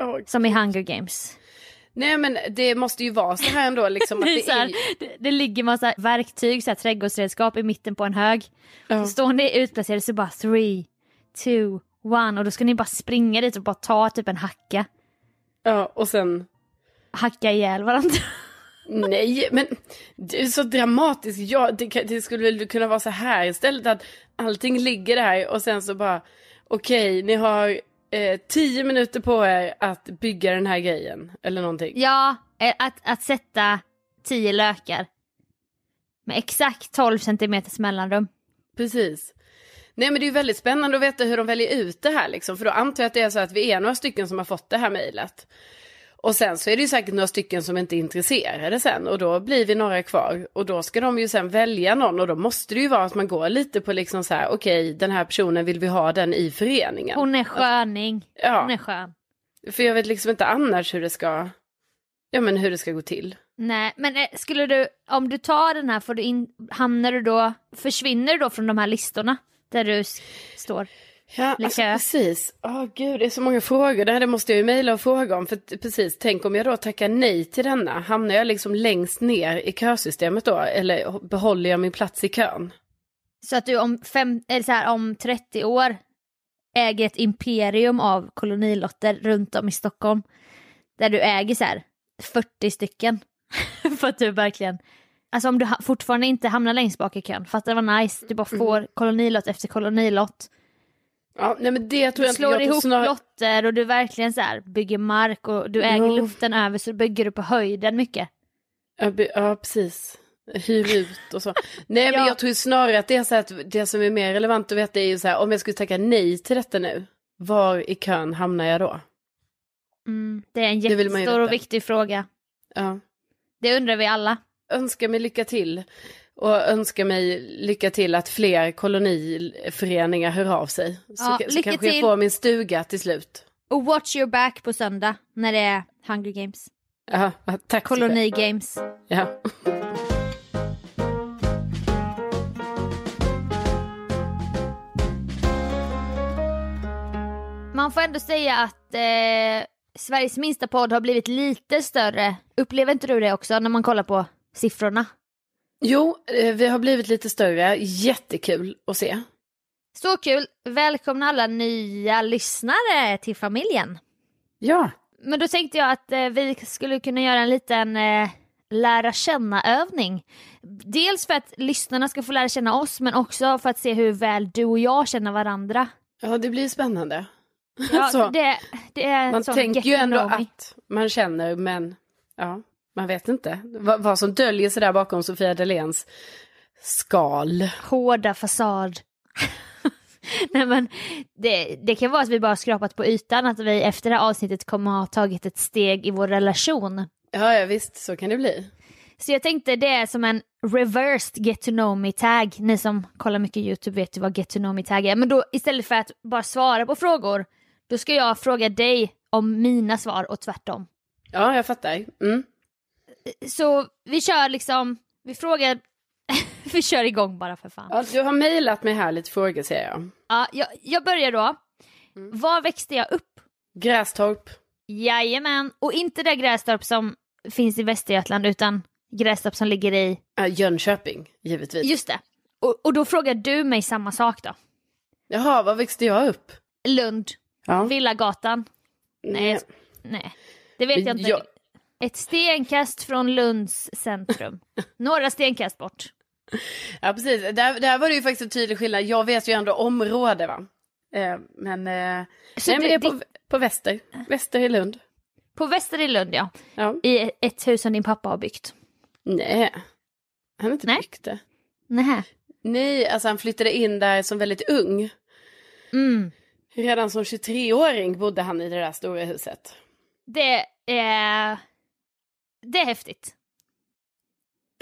Åh,
Som i Hunger Games.
Nej men det måste ju vara så här ändå liksom *laughs*
Det, så här,
är,
det, det ligger massa verktyg, så här, trädgårdsredskap i mitten på en hög.
Ja.
Så står ni utplacerade så bara three, two, one och då ska ni bara springa dit och bara ta typ en hacka.
ja och sen
Hacka ihjäl varandra.
Nej, men det är så dramatiskt. Ja, det, det skulle väl kunna vara så här istället att allting ligger där och sen så bara okej, ni har eh, tio minuter på er att bygga den här grejen eller någonting.
Ja, eh, att, att sätta tio lökar. Med exakt 12 centimeters mellanrum.
Precis. Nej, men det är ju väldigt spännande att veta hur de väljer ut det här liksom, för då antar jag att det är så att vi är några stycken som har fått det här mejlet. Och sen så är det ju säkert några stycken som inte är intresserade sen och då blir vi några kvar och då ska de ju sen välja någon och då måste det ju vara att man går lite på liksom så här okej den här personen vill vi ha den i föreningen.
Hon är sköning.
Ja.
Hon är skön.
För jag vet liksom inte annars hur det ska, ja men hur det ska gå till.
Nej, men eh, skulle du, om du tar den här, får du in, hamnar du då, försvinner du då från de här listorna? Där du står?
Ja, alltså, precis. Åh gud, det är så många frågor. Det här det måste jag ju mejla och fråga om. För precis, tänk om jag då tackar nej till denna. Hamnar jag liksom längst ner i kösystemet då? Eller behåller jag min plats i kön?
Så att du om, fem, eller så här, om 30 år äger ett imperium av kolonilotter runt om i Stockholm. Där du äger så här 40 stycken. *laughs* För att du verkligen, alltså om du fortfarande inte hamnar längst bak i kön, fattar vad nice, du bara får kolonilott efter kolonilott.
Ja, nej men det tror
Du
jag
slår
Jag
ihop
snar-
lotter och du verkligen så här bygger mark och du äger
Ja.
luften över så bygger du på höjden mycket.
Ja, be- Ja, precis. Hyr ut och så. Nej, men
Ja.
jag tror snarare att det är så att det som är mer relevant att veta är ju så här, om jag skulle tacka nej till detta nu, var i kön hamnar jag då?
Mm, det är en jättestor och viktig fråga.
Ja.
Det undrar vi alla.
önskar mig lycka till. Och önskar mig lycka till att fler koloniföreningar hör av sig. Så,
Ja,
så kanske jag
till.
får min stuga till slut.
Och watch your back på söndag när det är Hunger Games.
Ja, tack.
Koloni Games.
Ja.
Man får ändå säga att eh, Sveriges minsta podd har blivit lite större. Upplever inte du det också när man kollar på siffrorna?
Jo, eh, vi har blivit lite större. Jättekul att se.
Så kul! Välkomna alla nya lyssnare till familjen.
Ja.
Men då tänkte jag att eh, vi skulle kunna göra en liten eh, lära känna-övning. Dels för att lyssnarna ska få lära känna oss men också för att se hur väl du och jag känner varandra.
Ja, det blir spännande.
Ja, *laughs* det, det
man tänker ju ändå att man känner, men ja, man vet inte. Vad, vad som döljer sig där bakom Sofia Dalens skal.
hårda fasad. *laughs* Nej men det, det kan vara att vi bara skrapat på ytan, att vi efter det här avsnittet kommer ha tagit ett steg i vår relation.
Ja, ja, visst, så kan det bli.
Så jag tänkte det är som en reversed get to know me tag. Ni som kollar mycket YouTube vet ju vad get to know me tag är. Men då istället för att bara svara på frågor, då ska jag fråga dig om mina svar och tvärtom.
Ja, jag fattar. Mm.
Så vi kör liksom, vi frågar, *laughs* vi kör igång bara för fan.
Ja, du har mejlat mig här lite frågor ser jag.
Ja, jag, jag börjar då. Var växte jag upp?
Grästorp.
Jajamän, och inte det Grästorp som finns i Västergötland utan Grästorp som ligger i...
Ja, Jönköping, givetvis.
Just det. Och, och då frågar du mig samma sak då.
Jaha, var växte jag upp?
Lund,
Ja.
Villagatan. Nej,
Nej.
nej. Det vet jag inte.
Jag-
Ett stenkast från Lunds centrum. Några stenkast bort.
Ja, precis. Där, där var det ju faktiskt en tydlig skillnad. Jag vet ju ändå område, va. Eh, men, eh,
Så
nej, men det är
det-
på, på väster. Väster i Lund.
På Väster i Lund ja.
Ja.
I ett hus som din pappa har byggt.
Nej, han har inte
Nej.
byggt det.
Nähä.
Nej, alltså han flyttade in där som väldigt ung.
Mm.
Redan som 23-åring bodde han i det där stora huset.
Det är... Det är häftigt.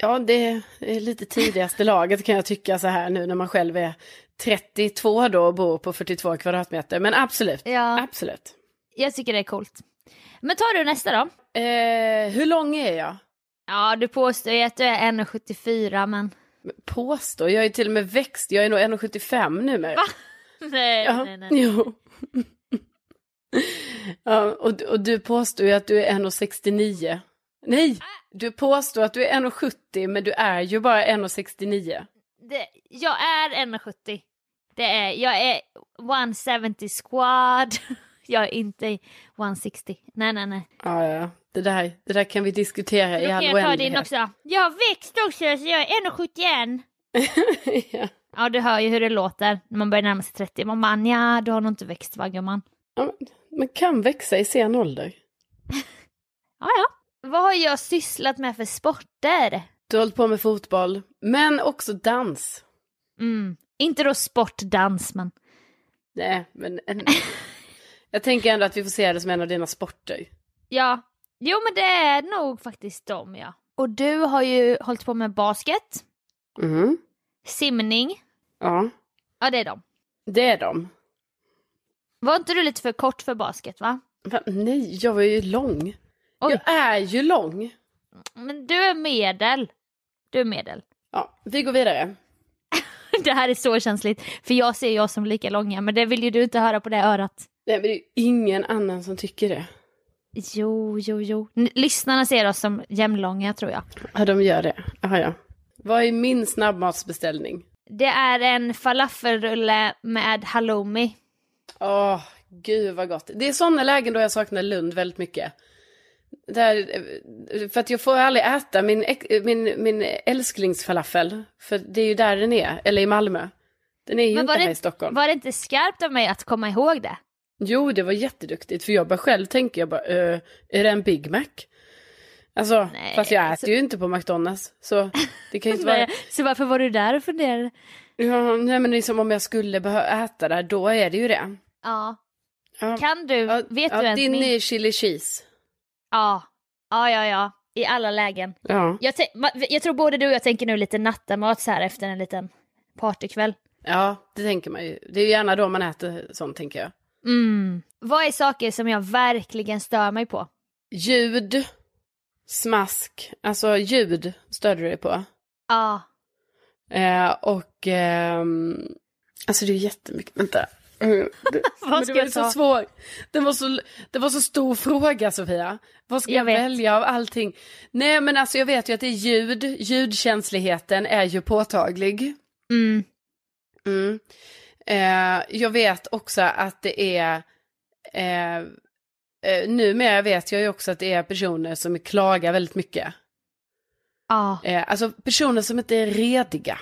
Ja, det är lite tidigaste laget kan jag tycka så här nu när man själv är 32 då och bor på 42 kvadratmeter. Men absolut,
Ja.
absolut.
Jag tycker det är coolt. Men tar du nästa då?
Eh, hur lång är jag?
Ja, du påstår ju att du är 1,74 men...
Påstår, jag är till och med växt, jag är nog 1,75 numera.
Va? *laughs* Nej,
Ja,
nej, nej.
jo. *laughs* ja, och, och du påstår ju att du är 1,69. Nej, du påstår att du är 1,70 men du är ju bara 1,69.
Det, jag är 1,70. Det är, jag är 170 squad. *laughs* Jag är inte 160. Nej, nej, nej.
Ja, ja, det där, det där kan vi diskutera
Då
i all
jag ta din
oändlighet.
också. Jag har växt också så jag är 1,71. *laughs*
ja.
Ja, du hör ju hur det låter när man börjar närma sig 30. Man bara, nja, du har nog inte växt va gumman?
Ja, Man kan växa i sen ålder.
Vad har jag sysslat med för sporter?
Du har hållit på med fotboll, men också dans.
Mm. Inte då sportdans, men...
Nej, men en... *laughs* jag tänker ändå att vi får se det som en av dina sporter.
Ja. Jo, men det är nog faktiskt dem, ja. Och du har ju hållit på med basket,
Mhm.
simning.
Ja,
Ja, det är dem.
det är de.
Var inte du lite för kort för basket, va?
Va? Nej, jag var ju lång.
Oj.
Jag är ju lång.
Men du är medel. Du är medel.
Ja, vi går vidare. *laughs*
Det här är så känsligt, för jag ser jag som lika långa, men det vill ju du inte höra på det örat.
Nej, men det är ju ingen annan som tycker det.
Jo, jo, jo. Lyssnarna ser oss som jämnlånga, tror jag.
Ja, de gör det. Aha, ja. Vad är min snabbmatsbeställning?
Det är en falafelrulle med halloumi.
Åh, gud vad gott. Det är sådana lägen då jag saknar Lund väldigt mycket. Där, eh, för att jag får aldrig äta min, äck- min, min älsklingsfalafel. För det är ju där den är, eller i Malmö. Den är ju
Men
inte här
det,
i Stockholm.
var det inte skarpt av mig att komma ihåg det?
Jo, det var jätteduktigt. För jag bara själv tänker, jag bara, "Eh, är det en Big Mac? Alltså,
Nej,
fast jag äter
så-
ju inte på McDonalds. Så det kan *laughs* inte vara...
Så varför var du där och funderade?
Ja, nej men liksom om jag skulle behöva äta där, då är det ju det.
Ja.
Ja.
Kan du, vet
ja,
du ens
din
min...
är chili cheese.
Ja. Ja, ja, ja. I alla lägen.
Ja.
Jag, jag tror både du och jag tänker nu lite nattamat så här efter en liten partykväll.
ja, det tänker man ju. Det är ju gärna då man äter sånt tänker jag.
Mm. Vad är saker som jag verkligen stör mig på?
Ljud, smask, alltså ljud stör du dig på.
Ja.
Eh, och, ehm, alltså det är jättemycket, vänta. Mm, *laughs* det-
Vad
men
ska
det var så
ta?
svår. Det var så, det var så stor fråga Sofia. Vad ska
Jag
jag, välja av allting? Nej men alltså jag vet ju att det är ljud, ljudkänsligheten är ju påtaglig.
Mm.
Mm. Eh, jag vet också att det är, eh, eh, numera vet jag ju också att det är personer som klagar väldigt mycket.
Ja.
Eh, alltså personer som inte är rediga.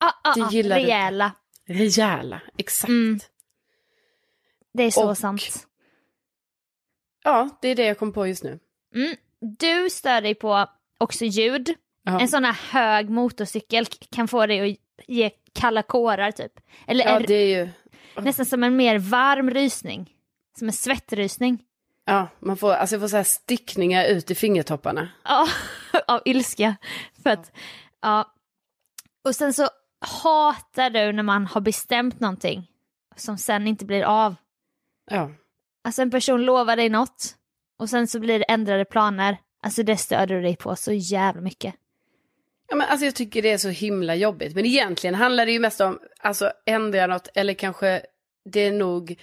Ah, ah,
Det
ah.
gillar du inte.
Rejäla.
Rejäla, exakt.
Mm. Det är så
Och-
sant.
Ja, det är det jag kom på just nu.
Mm. Du stör dig på också ljud.
Ja.
En sån här hög motorcykel kan få dig att ge kalla kårar typ. Eller
Ja, det är ju,
nästan som en mer varm rysning. Som en svettrysning.
ja, man får, alltså jag får så här stickningar ut i fingertopparna.
Ja, *laughs* av ilska. För att, ja. Och sen så hatar du när man har bestämt någonting som sen inte blir av.
Ja.
Alltså en person lovar dig något och sen så blir det ändrade planer. Alltså det stör du dig på så jävla mycket.
Ja, men alltså jag tycker det är så himla jobbigt. Men egentligen handlar det ju mest om, alltså ändra något, eller kanske det är nog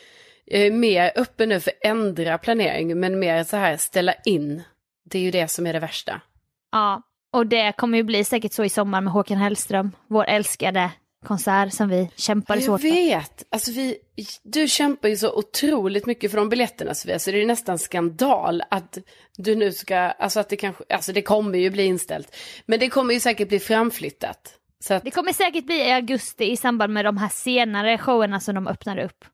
eh, mer öppen nu för ändra planering, men mer så här ställa in. Det är ju det som är det värsta.
Ja, och det kommer ju bli säkert så i sommar med Håkan Hellström, vår älskade konsert som vi kämpade så
Jag
hårt för.
vet, alltså vi, du kämpar ju så otroligt mycket för de biljetterna Sofia, så det är nästan skandal att du nu ska, alltså att det kanske, alltså det kommer ju bli inställt. Men det kommer ju säkert bli framflyttat. Att,
Det kommer säkert bli i augusti i samband med de här senare showerna som de öppnar upp.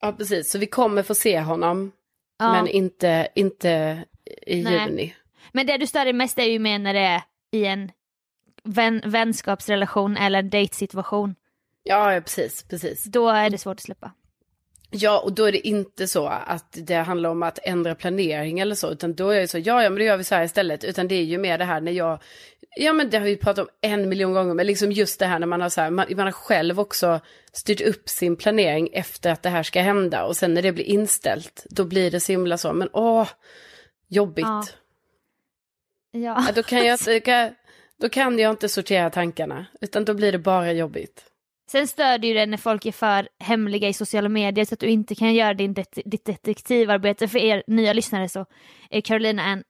ja precis, så vi kommer få se honom,
Ja.
men inte, inte i
Nej.
juni.
Men det du stör dig mest är ju mer när det är i en vän, vänskapsrelation eller dejtsituation.
Ja, precis, precis.
Då är det svårt att släppa.
Ja, och då är det inte så att det handlar om att ändra planering eller så, utan då är det så, ja, ja, men då gör vi så här istället, utan det är ju mer det här när jag Ja men det har vi pratat om en miljon gånger, men liksom just det här när man har så här, man, man har själv också styrt upp sin planering efter att det här ska hända och sen när det blir inställt, då blir det så himla så, men åh, jobbigt.
Ja.
Ja.
Ja.
då, kan jag, *laughs* kan- då kan jag inte sortera tankarna, utan då blir det bara jobbigt.
Sen stör det ju det när folk är för hemliga i sociala medier så att du inte kan göra din det ditt detektivarbete. För er nya lyssnare så är Carolina en,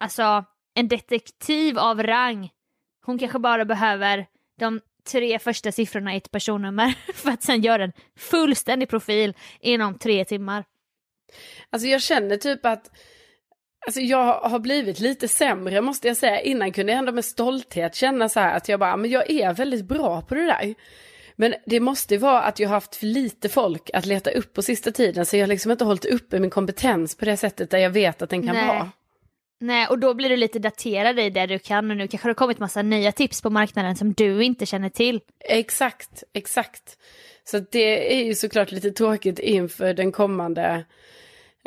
alltså, en detektiv av rang. Hon kanske bara behöver de tre första siffrorna i ett personnummer *laughs* för att sen göra en fullständig profil inom tre timmar.
Alltså jag känner typ att Alltså jag har blivit lite sämre måste jag säga. Innan kunde jag ändå med stolthet känna så här att jag bara, men jag är väldigt bra på det där. Men det måste vara att jag har haft för lite folk att leta upp på sista tiden. Så jag har liksom inte hållit uppe min kompetens på det sättet där jag vet att den kan
Nej.
vara.
Nej, och då blir du lite daterad i det du kan och nu kanske det har kommit massa nya tips på marknaden som du inte känner till.
Exakt, exakt. Så det är ju såklart lite tråkigt inför den kommande,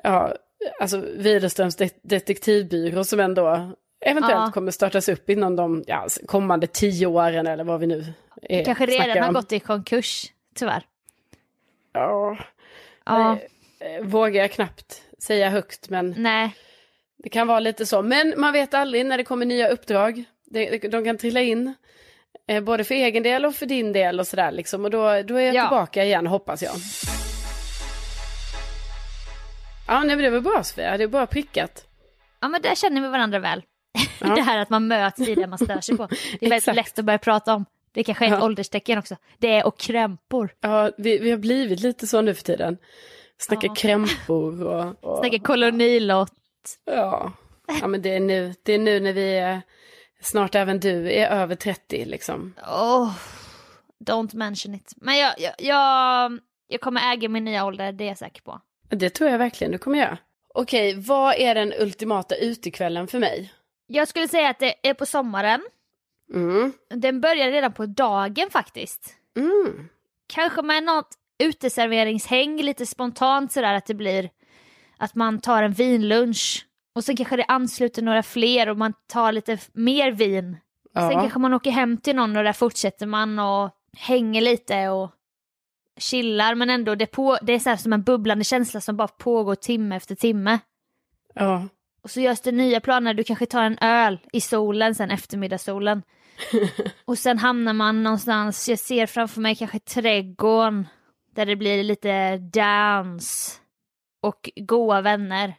ja, alltså Widerströms de- detektivbyrå som ändå eventuellt
Ja.
kommer startas upp inom de ja, kommande tio åren eller vad vi nu är,
Kanske redan har gått i konkurs, tyvärr.
Ja,
Ja,
eh, vågar jag knappt säga högt men
nej.
det kan vara lite så. Men man vet aldrig när det kommer nya uppdrag. De, de kan trilla in. Eh, både för egen del och för din del och sådär liksom. Och då, då är jag
Ja.
tillbaka igen hoppas jag. Ja, nej, men det var bra Sofia. Det är bara prickat.
Ja men där känner vi varandra väl. *laughs*
Ja.
det här att man möts i det man stör sig på. *laughs* Det är väldigt lätt att börja prata om. Det kanske är ett
Ja.
ålderstecken också. Det är och krämpor.
Ja, vi, vi har blivit lite så nu för tiden. Snackar
Ja.
krämpor och... och
Snackar kolonilott.
ja. ja, men det är, nu, det är nu när vi är... Snart även du är över 30 liksom.
Oh, don't mention it. Men jag, jag, jag, jag kommer äga min nya ålder, det är jag säker på.
Det tror jag verkligen du kommer göra. Okej, vad är den ultimata utekvällen för mig?
Jag skulle säga att det är på sommaren.
Mm.
Den börjar redan på dagen faktiskt.
Mm.
Kanske med något uteserveringshäng lite spontant sådär att det blir att man tar en vinlunch och sen kanske det ansluter några fler och man tar lite mer vin. Sen
Ja.
kanske man åker hem till någon och där fortsätter man och hänger lite och chillar men ändå det, på, det är så som en bubblande känsla som bara pågår timme efter timme.
ja.
Och så görs det nya planer, du kanske tar en öl i solen sen eftermiddagssolen. *laughs* och sen hamnar man någonstans, jag ser framför mig kanske trädgården där det blir lite dans och goa vänner.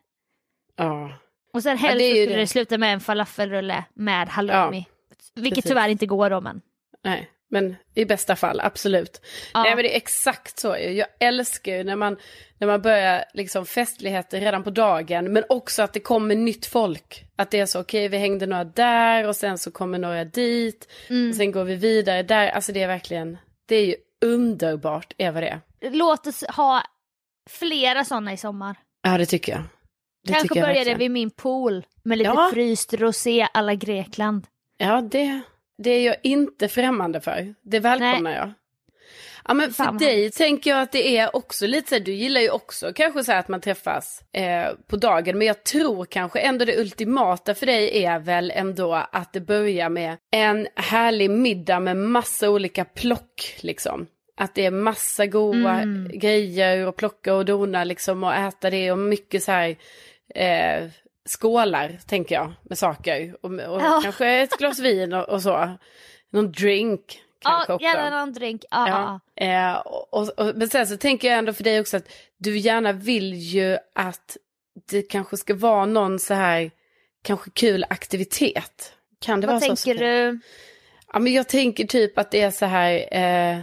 Ja.
Och sen
Ja,
helst
det ju
skulle
det.
det sluta med en falafelrulle med halloumi. Vilket
precis.
tyvärr inte går då men.
Nej, men i bästa fall, absolut.
Ja.
Nej, men det är exakt så. Jag älskar ju när man, när man börjar liksom festligheter redan på dagen, men också att det kommer nytt folk. Att det är så, okej, vi hängde några där och sen så kommer några dit.
Mm.
Och sen går vi vidare där. Alltså det är verkligen, det är ju underbart, är vad det är.
Låt oss ha flera sådana i sommar.
Ja, det tycker jag. Det
Kanske
tycker jag
börjar det vid min pool med lite
Ja.
fryst rosé alla Grekland.
Ja, det, det är jag inte främmande för. Det välkomnar jag. Ja, men för
vad
dig tänker jag att det är också lite så här, du gillar ju också kanske så här att man träffas eh, på dagen, men jag tror kanske ändå det ultimata för dig är väl ändå att det börjar med en härlig middag med massa olika plock liksom. Att det är massa goda
Mm.
grejer och plocka och dona liksom och äta det och mycket så här eh, skålar tänker jag med saker och, och
Ja.
kanske ett glas vin och, och så. Någon drink kanske
Ja,
också.
gärna någon drink. Ja, ja.
Eh, och, och, och, men sen så tänker jag ändå för dig också att du gärna vill ju att det kanske ska vara någon så här kanske kul aktivitet. Kan det
Vad
vara så?
tänker
Sofia?
du?
Ja men jag tänker typ att det är så här, eh,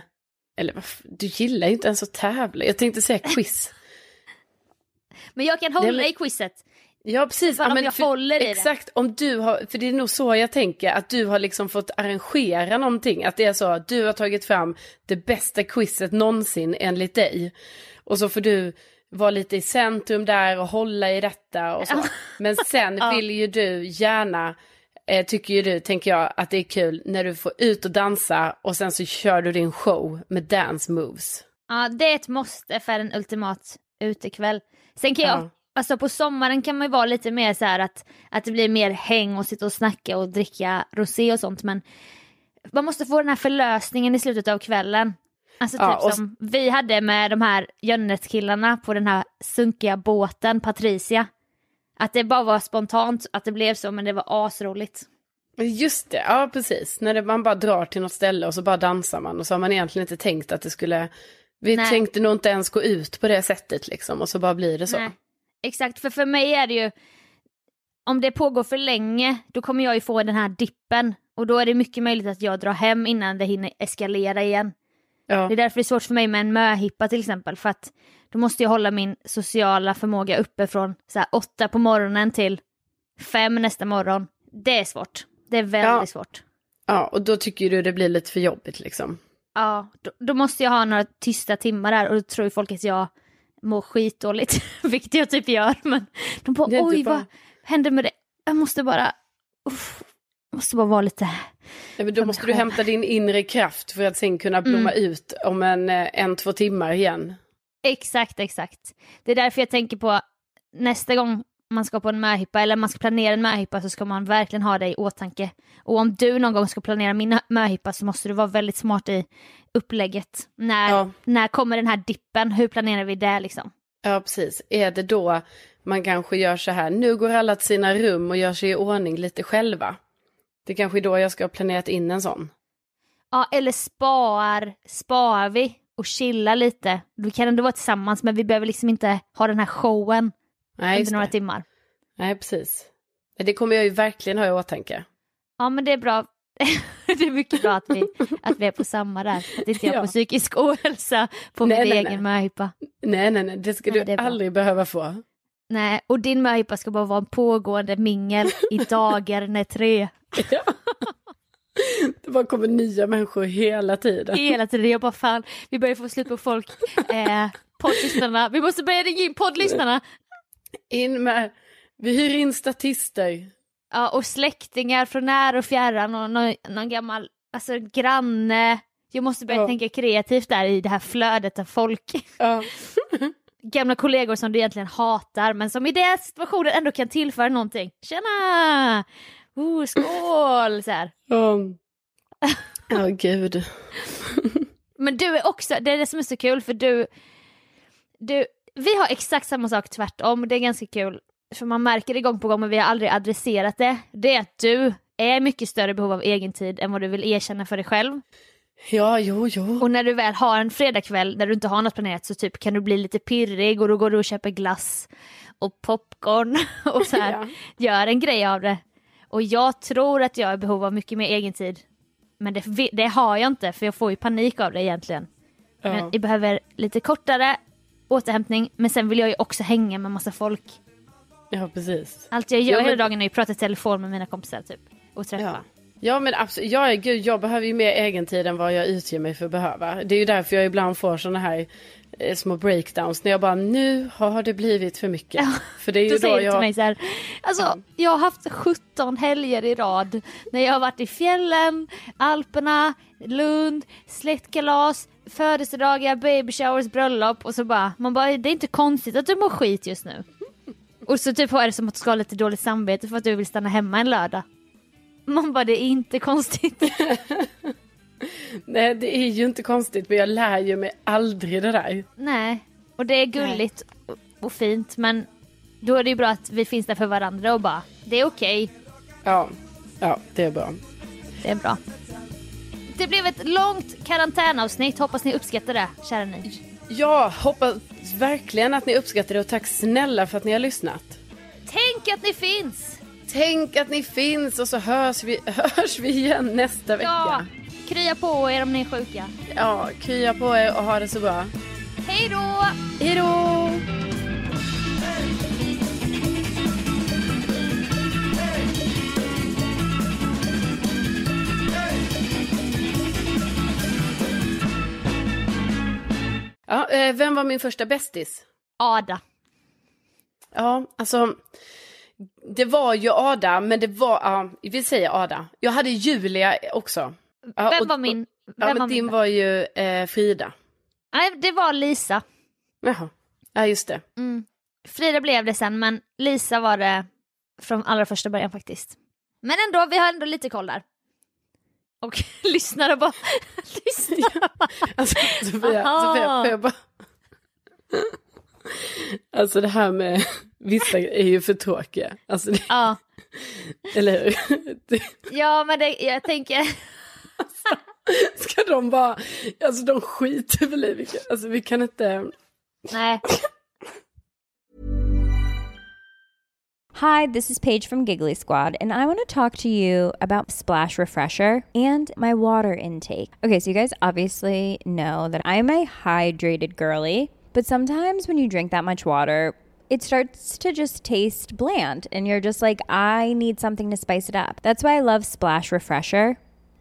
eller vad du gillar ju inte ens att tävla. Jag tänkte säga quiz. *laughs*
Men jag kan
Nej,
hålla
men-
i quizet.
Ja precis. Ja, men
jag
för-
håller i det.
Exakt, om du har, för det är nog så jag tänker, att du har liksom fått arrangera någonting. Att det är så att du har tagit fram det bästa quizet någonsin enligt dig. Och så får du vara lite i centrum där och hålla i detta och så. Men sen *laughs* vill ju du gärna, eh, tycker ju du, tänker jag, att det är kul när du får ut och dansa och sen så kör du din show med dance moves.
Ja, det är ett måste för en ultimat utekväll. Sen kan jag
Ja.
Alltså på sommaren kan man ju vara lite mer så här att, att det blir mer häng och sitta och snacka och dricka rosé och sånt men man måste få den här förlösningen i slutet av kvällen. Alltså typ
Ja, och-
som vi hade med de här Jönnet-killarna på den här sunkiga båten Patricia. Att det bara var spontant, att det blev så men det var asroligt.
Just det, ja precis. När det, man bara drar till något ställe och så bara dansar man och så har man egentligen inte tänkt att det skulle... Vi
Nej.
tänkte nog inte ens gå ut på det sättet liksom och så bara blir det så.
Nej, exakt, för för mig är det ju, om det pågår för länge, då kommer jag ju få den här dippen. Och då är det mycket möjligt att jag drar hem innan det hinner eskalera igen.
Ja.
Det är därför det är svårt för mig med en möhippa till exempel, för att då måste jag hålla min sociala förmåga uppe från så här, åtta på morgonen till fem nästa morgon. Det är svårt. Det är väldigt
Ja.
svårt.
ja, och då tycker du det blir lite för jobbigt liksom.
Ja, då, då måste jag ha några tysta timmar där och då tror folk att jag mår skitdåligt, *laughs* vilket jag typ gör. Men de bara, oj
bara-
vad hände med det? Jag måste bara, uff, måste bara vara lite...
Ja, men då måste du hämta din inre kraft för att sen kunna blomma
Mm.
ut om en, eh, en, två timmar igen.
Exakt, exakt. Det är därför jag tänker på nästa gång man ska på en möhippa eller man ska planera en möhippa så ska man verkligen ha det i åtanke. Och om du någon gång ska planera min möhippa så måste du vara väldigt smart i upplägget. När,
Ja.
när kommer den här dippen? Hur planerar vi det liksom?
Ja, precis. Är det då man kanske gör så här, nu går alla till sina rum och gör sig i ordning lite själva. Det kanske är då jag ska ha planerat in en sån.
Ja, eller spar, spar vi och chillar lite. Vi kan ändå vara tillsammans men vi behöver liksom inte ha den här showen
Nej,
under några
det.
timmar.
Nej, precis. Det kommer jag ju verkligen ha i åtanke.
Ja men det är bra. *laughs* det är mycket bra att vi, att vi är på samma där. Att inte jag
Ja.
får psykisk ohälsa på
Nej,
min
nej,
egen
nej.
möhippa.
Nej, nej, nej, det ska
Nej,
du
det är bra.
aldrig behöva få.
Nej, och din möhippa ska bara vara en pågående mingel i dagar när tre. *laughs*
Det bara kommer nya människor hela tiden.
Hela tiden. Jag bara fan, vi börjar få slut på folk. *laughs* Eh, poddlyssnarna, vi måste börja ringa in poddlyssnarna.
In med, vi hyr in statister.
Ja, och släktingar från nära och fjärran och någon, någon gammal alltså, granne. Jag måste börja
Ja.
tänka kreativt där i det här flödet av folk. *laughs*
Ja.
Gamla kollegor som du egentligen hatar men som i den situationen ändå kan tillföra någonting. Tjena! Oh, skål! Så här.
Ja, Ja, gud. *laughs*
Men du är också, det är det som är så kul för du, du, vi har exakt samma sak tvärtom, det är ganska kul. För man märker det gång på gång men vi har aldrig adresserat det. Det är att du är mycket större behov av egen tid än vad du vill erkänna för dig själv.
Ja, jo, jo.
Och när du väl har en fredagkväll där du inte har något planerat så typ kan du bli lite pirrig och då går du och köper glass och popcorn *laughs* och så här,
Ja.
gör en grej av det. Och jag tror att jag är i behov av mycket mer egen tid. Men det, det har jag inte för jag får ju panik av det egentligen. Men
Ja.
jag behöver lite kortare återhämtning men sen vill jag ju också hänga med massa folk.
ja, precis.
Allt jag gör
Ja,
hela
men-
dagen är ju prata i telefon med mina kompisar typ. Och träffa.
Ja. Ja men absolut, jag, gud, jag behöver ju mer egen tid än vad jag utger mig för att behöva. Det är ju därför jag ibland får sådana här små breakdowns när jag bara nu har det blivit för mycket.
Ja,
För det är ju
Då
då,
säger du till
jag...
mig så här, alltså jag har haft 17 helger i rad när jag har varit i fjällen, Alperna, Lund, släktkalas, födelsedagar, baby showers, bröllop och så bara, man bara, det är inte konstigt att du mår skit just nu. Och så typ är det som att du ska ha lite dåligt samvete för att du vill stanna hemma en lördag. Man bara, det är inte konstigt. *laughs*
Nej det är ju inte konstigt men jag lär ju mig aldrig det där.
Nej, och det är gulligt och- och fint men då är det ju bra att vi finns där för varandra och bara, det är okej.
Ja, ja det är bra.
Det är bra. Det blev ett långt karantänavsnitt. Hoppas ni uppskattar det, kära ni.
Jag hoppas verkligen att ni uppskattar det och tack snälla för att ni har lyssnat.
Tänk att ni finns!
Tänk att ni finns och så hörs vi, *laughs* hörs vi igen nästa vecka.
Ja, krya på er om ni är sjuka.
Ja, krya på er och ha det så bra.
Hej då!
Hej då! Ja, eh, vem var min första bästis?
Ada.
Ja, alltså. Det var ju Ada, men det var, ja, vi säger Ada. Jag hade Julia också. Ja,
Vem
och-
var min?
Ja,
Vem
men
var
din
min?
var ju eh, Frida.
Nej, det var Lisa.
Jaha, ja just det.
Mm. Frida blev det sen, men Lisa var det från allra första början faktiskt. Men ändå, vi har ändå lite koll där. Och *laughs* lyssnare bara... *laughs* lyssnare bara...
Alltså Sofia,
Aha.
Sofia, får jag bara... Alltså det här med vissa är ju för tråkiga. Alltså, det,
Ja,
eller hur? Det,
ja men det, jag tänker...
ska de bara, alltså de skiter väl i vilka, alltså vi kan inte,
Nej.
Hi, this is Paige from Giggly Squad, and I want to talk to you about Splash Refresher and my water intake. Okay, so you guys obviously know that I'm a hydrated girly, but sometimes when you drink that much water, it starts to just taste bland, and you're just like, I need something to spice it up. That's why I love Splash Refresher.